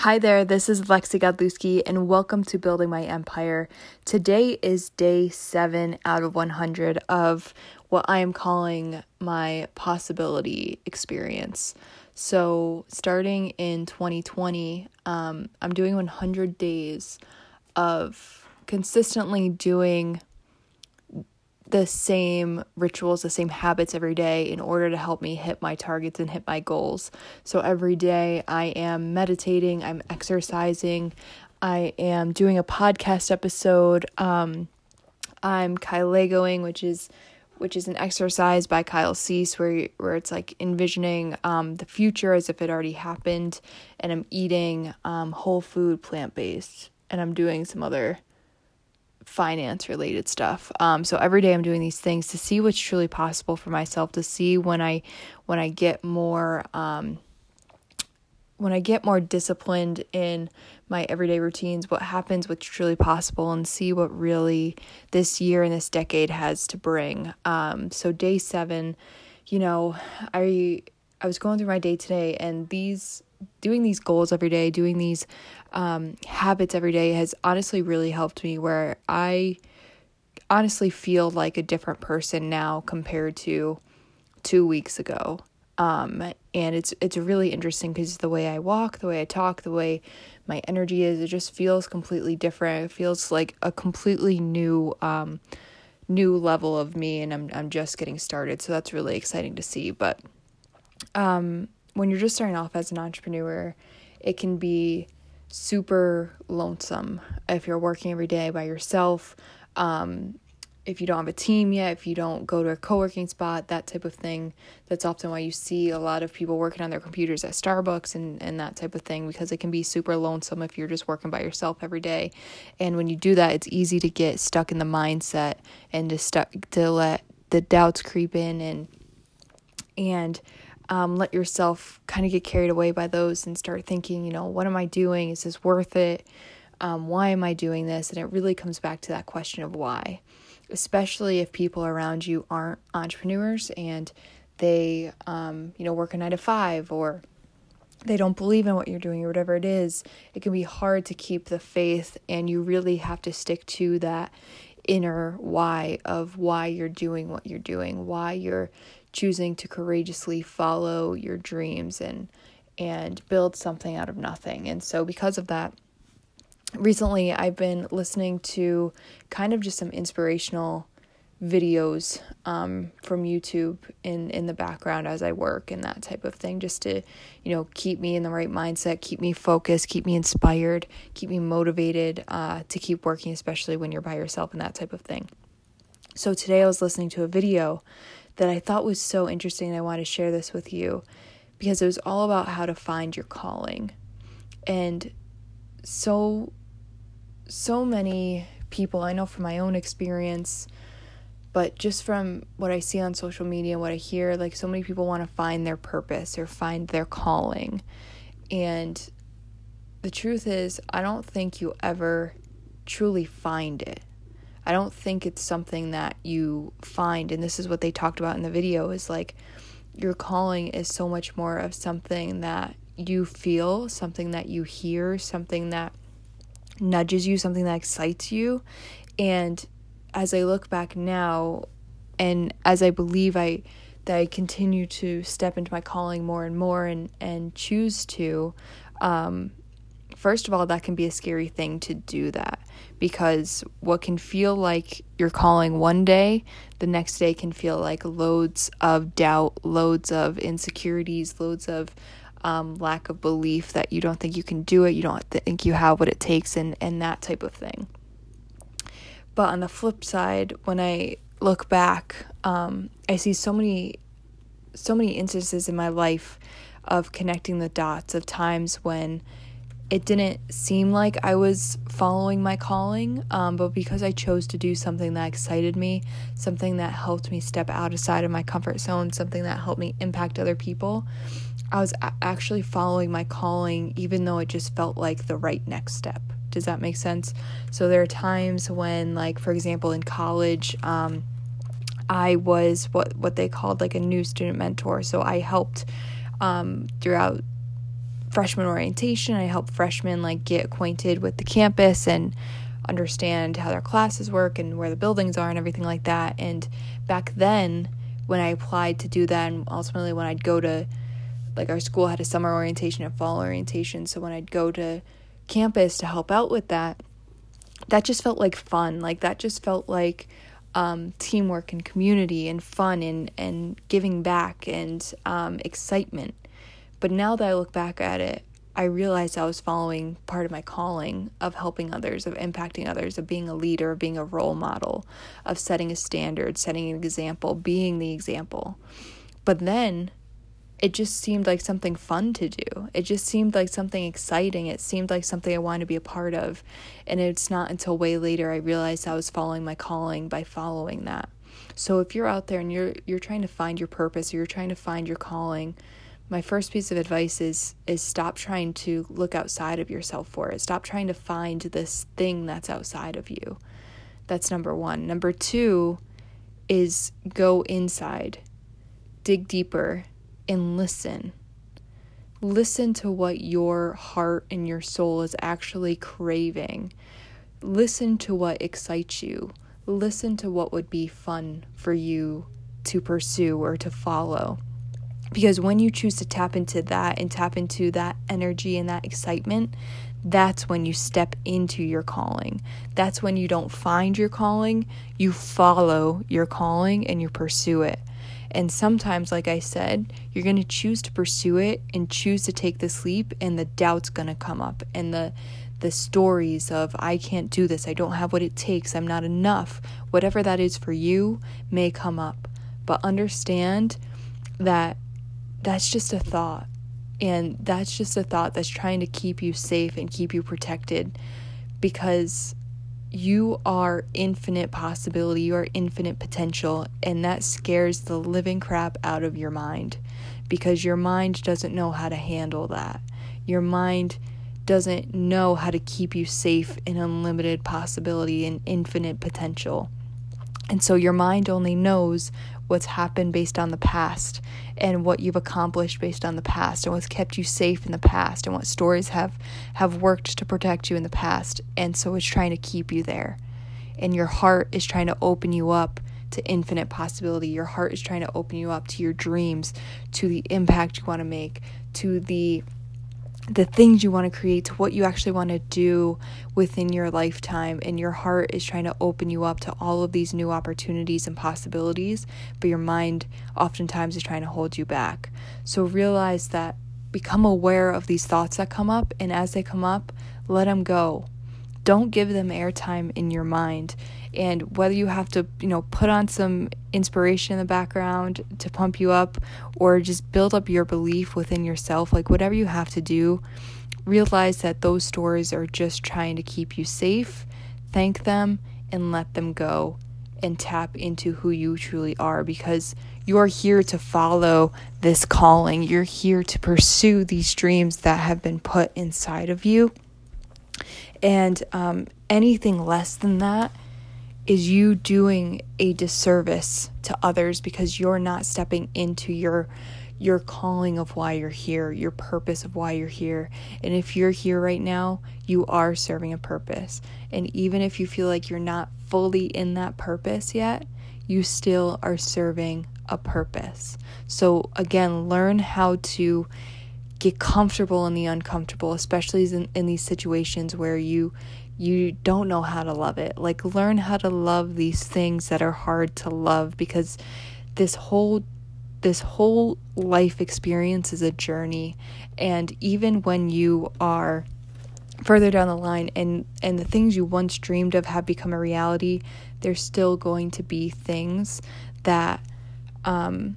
Hi there, this is Lexi Godlewski, and welcome to Building My Empire. Today is day seven out of 100 of what I am calling my possibility experience. So, starting in 2020, um, I'm doing 100 days of consistently doing the same rituals, the same habits every day in order to help me hit my targets and hit my goals. So every day I am meditating, I'm exercising, I am doing a podcast episode. Um, I'm Kyle Legoing, which is which is an exercise by Kyle Cease where where it's like envisioning um, the future as if it already happened, and I'm eating um, whole food, plant based, and I'm doing some other finance related stuff. Um, so every day I'm doing these things to see what's truly possible for myself, to see when I when I get more um, when I get more disciplined in my everyday routines, what happens, what's truly possible, and see what really this year and this decade has to bring. Um, so day seven, you know, I I was going through my day today, and these doing these goals every day, doing these um, habits every day has honestly really helped me where I honestly feel like a different person now compared to two weeks ago. Um, and it's it's really interesting because the way I walk, the way I talk, the way my energy is, it just feels completely different. It feels like a completely new um, new level of me, and I'm I'm just getting started. So that's really exciting to see. But um, when you're just starting off as an entrepreneur, it can be super lonesome if you're working every day by yourself. Um, if you don't have a team yet, if you don't go to a co working spot, that type of thing. That's often why you see a lot of people working on their computers at Starbucks and, and that type of thing because it can be super lonesome if you're just working by yourself every day. And when you do that, it's easy to get stuck in the mindset and to stuck to let the doubts creep in and and um, let yourself kind of get carried away by those and start thinking, you know, what am I doing? Is this worth it? Um, why am I doing this? And it really comes back to that question of why, especially if people around you aren't entrepreneurs and they, um, you know, work a nine to five or they don't believe in what you're doing or whatever it is. It can be hard to keep the faith, and you really have to stick to that inner why of why you're doing what you're doing, why you're choosing to courageously follow your dreams and and build something out of nothing. And so because of that, recently I've been listening to kind of just some inspirational videos um, from YouTube in in the background as I work and that type of thing, just to you know keep me in the right mindset, keep me focused, keep me inspired, keep me motivated uh, to keep working, especially when you're by yourself and that type of thing. So today I was listening to a video that I thought was so interesting. And I want to share this with you because it was all about how to find your calling. And so so many people I know from my own experience but just from what I see on social media what I hear like so many people want to find their purpose or find their calling and the truth is I don't think you ever truly find it I don't think it's something that you find, and this is what they talked about in the video is like your calling is so much more of something that you feel, something that you hear, something that nudges you, something that excites you. And as I look back now, and as I believe I that I continue to step into my calling more and more and and choose to, um, first of all, that can be a scary thing to do that because what can feel like you're calling one day, the next day can feel like loads of doubt, loads of insecurities, loads of um, lack of belief that you don't think you can do it, you don't think you have what it takes, and, and that type of thing. But on the flip side, when I look back, um, I see so many, so many instances in my life of connecting the dots of times when it didn't seem like I was following my calling, um, but because I chose to do something that excited me, something that helped me step outside of my comfort zone, something that helped me impact other people, I was a- actually following my calling, even though it just felt like the right next step. Does that make sense? So there are times when, like, for example, in college, um, I was what what they called like a new student mentor. So I helped um, throughout freshman orientation. I help freshmen like get acquainted with the campus and understand how their classes work and where the buildings are and everything like that. And back then, when I applied to do that, and ultimately when I'd go to, like, our school had a summer orientation and fall orientation. So when I'd go to campus to help out with that, that just felt like fun. Like, that just felt like um, teamwork and community and fun and, and giving back and um, excitement. But now that I look back at it, I realized I was following part of my calling of helping others, of impacting others, of being a leader, of being a role model, of setting a standard, setting an example, being the example. But then it just seemed like something fun to do. It just seemed like something exciting. It seemed like something I wanted to be a part of. And it's not until way later I realized I was following my calling by following that. So if you're out there and you're you're trying to find your purpose or you're trying to find your calling, my first piece of advice is is stop trying to look outside of yourself for it. Stop trying to find this thing that's outside of you. That's number 1. Number 2 is go inside. Dig deeper and listen. Listen to what your heart and your soul is actually craving. Listen to what excites you. Listen to what would be fun for you to pursue or to follow. Because when you choose to tap into that and tap into that energy and that excitement, that's when you step into your calling. That's when you don't find your calling, you follow your calling and you pursue it. And sometimes, like I said, you're going to choose to pursue it and choose to take this leap, and the doubt's going to come up, and the the stories of I can't do this, I don't have what it takes, I'm not enough, whatever that is for you, may come up. But understand that that's just a thought. And that's just a thought that's trying to keep you safe and keep you protected because you are infinite possibility, you are infinite potential, and that scares the living crap out of your mind because your mind doesn't know how to handle that. Your mind doesn't know how to keep you safe in unlimited possibility and infinite potential. And so your mind only knows what's happened based on the past and what you've accomplished based on the past and what's kept you safe in the past and what stories have have worked to protect you in the past. And so it's trying to keep you there. And your heart is trying to open you up to infinite possibility. Your heart is trying to open you up to your dreams to the impact you want to make to the the things you want to create to what you actually want to do within your lifetime and your heart is trying to open you up to all of these new opportunities and possibilities but your mind oftentimes is trying to hold you back. So realize that become aware of these thoughts that come up and as they come up let them go. Don't give them airtime in your mind and whether you have to you know put on some inspiration in the background to pump you up or just build up your belief within yourself like whatever you have to do realize that those stories are just trying to keep you safe thank them and let them go and tap into who you truly are because you're here to follow this calling. You're here to pursue these dreams that have been put inside of you. And um, anything less than that is you doing a disservice to others because you're not stepping into your your calling of why you're here, your purpose of why you're here. And if you're here right now, you are serving a purpose. And even if you feel like you're not fully in that purpose yet, you still are serving a purpose. So again, learn how to get comfortable in the uncomfortable, especially in, in these situations where you you don't know how to love it. Like learn how to love these things that are hard to love because this whole this whole life experience is a journey and even when you are further down the line and and the things you once dreamed of have become a reality there's still going to be things that um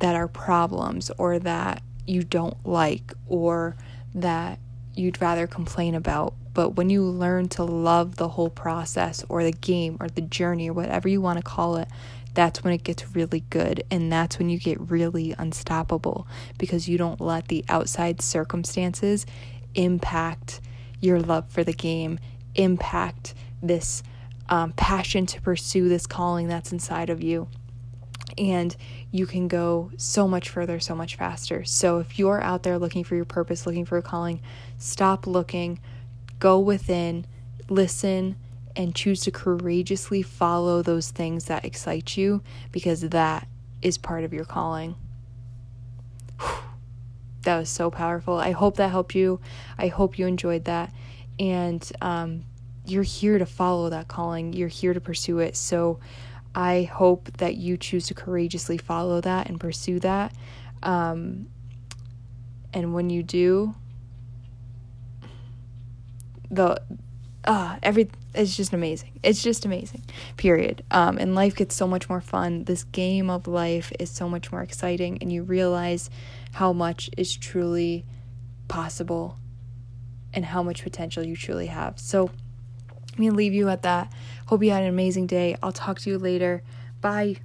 that are problems or that you don't like or that you'd rather complain about. But when you learn to love the whole process or the game or the journey or whatever you want to call it, that's when it gets really good. And that's when you get really unstoppable because you don't let the outside circumstances impact your love for the game, impact this um, passion to pursue this calling that's inside of you. and you can go so much further, so much faster. So if you're out there looking for your purpose, looking for a calling, stop looking, go within, listen, and choose to courageously follow those things that excite you because that is part of your calling. That was so powerful. I hope that helped you. I hope you enjoyed that. And um, you're here to follow that calling, you're here to pursue it. So I hope that you choose to courageously follow that and pursue that. Um, and when you do, the uh, every it's just amazing. It's just amazing. Period. Um, and life gets so much more fun. This game of life is so much more exciting, and you realize how much is truly possible and how much potential you truly have. So I'm gonna leave you at that. Hope you had an amazing day. I'll talk to you later. Bye.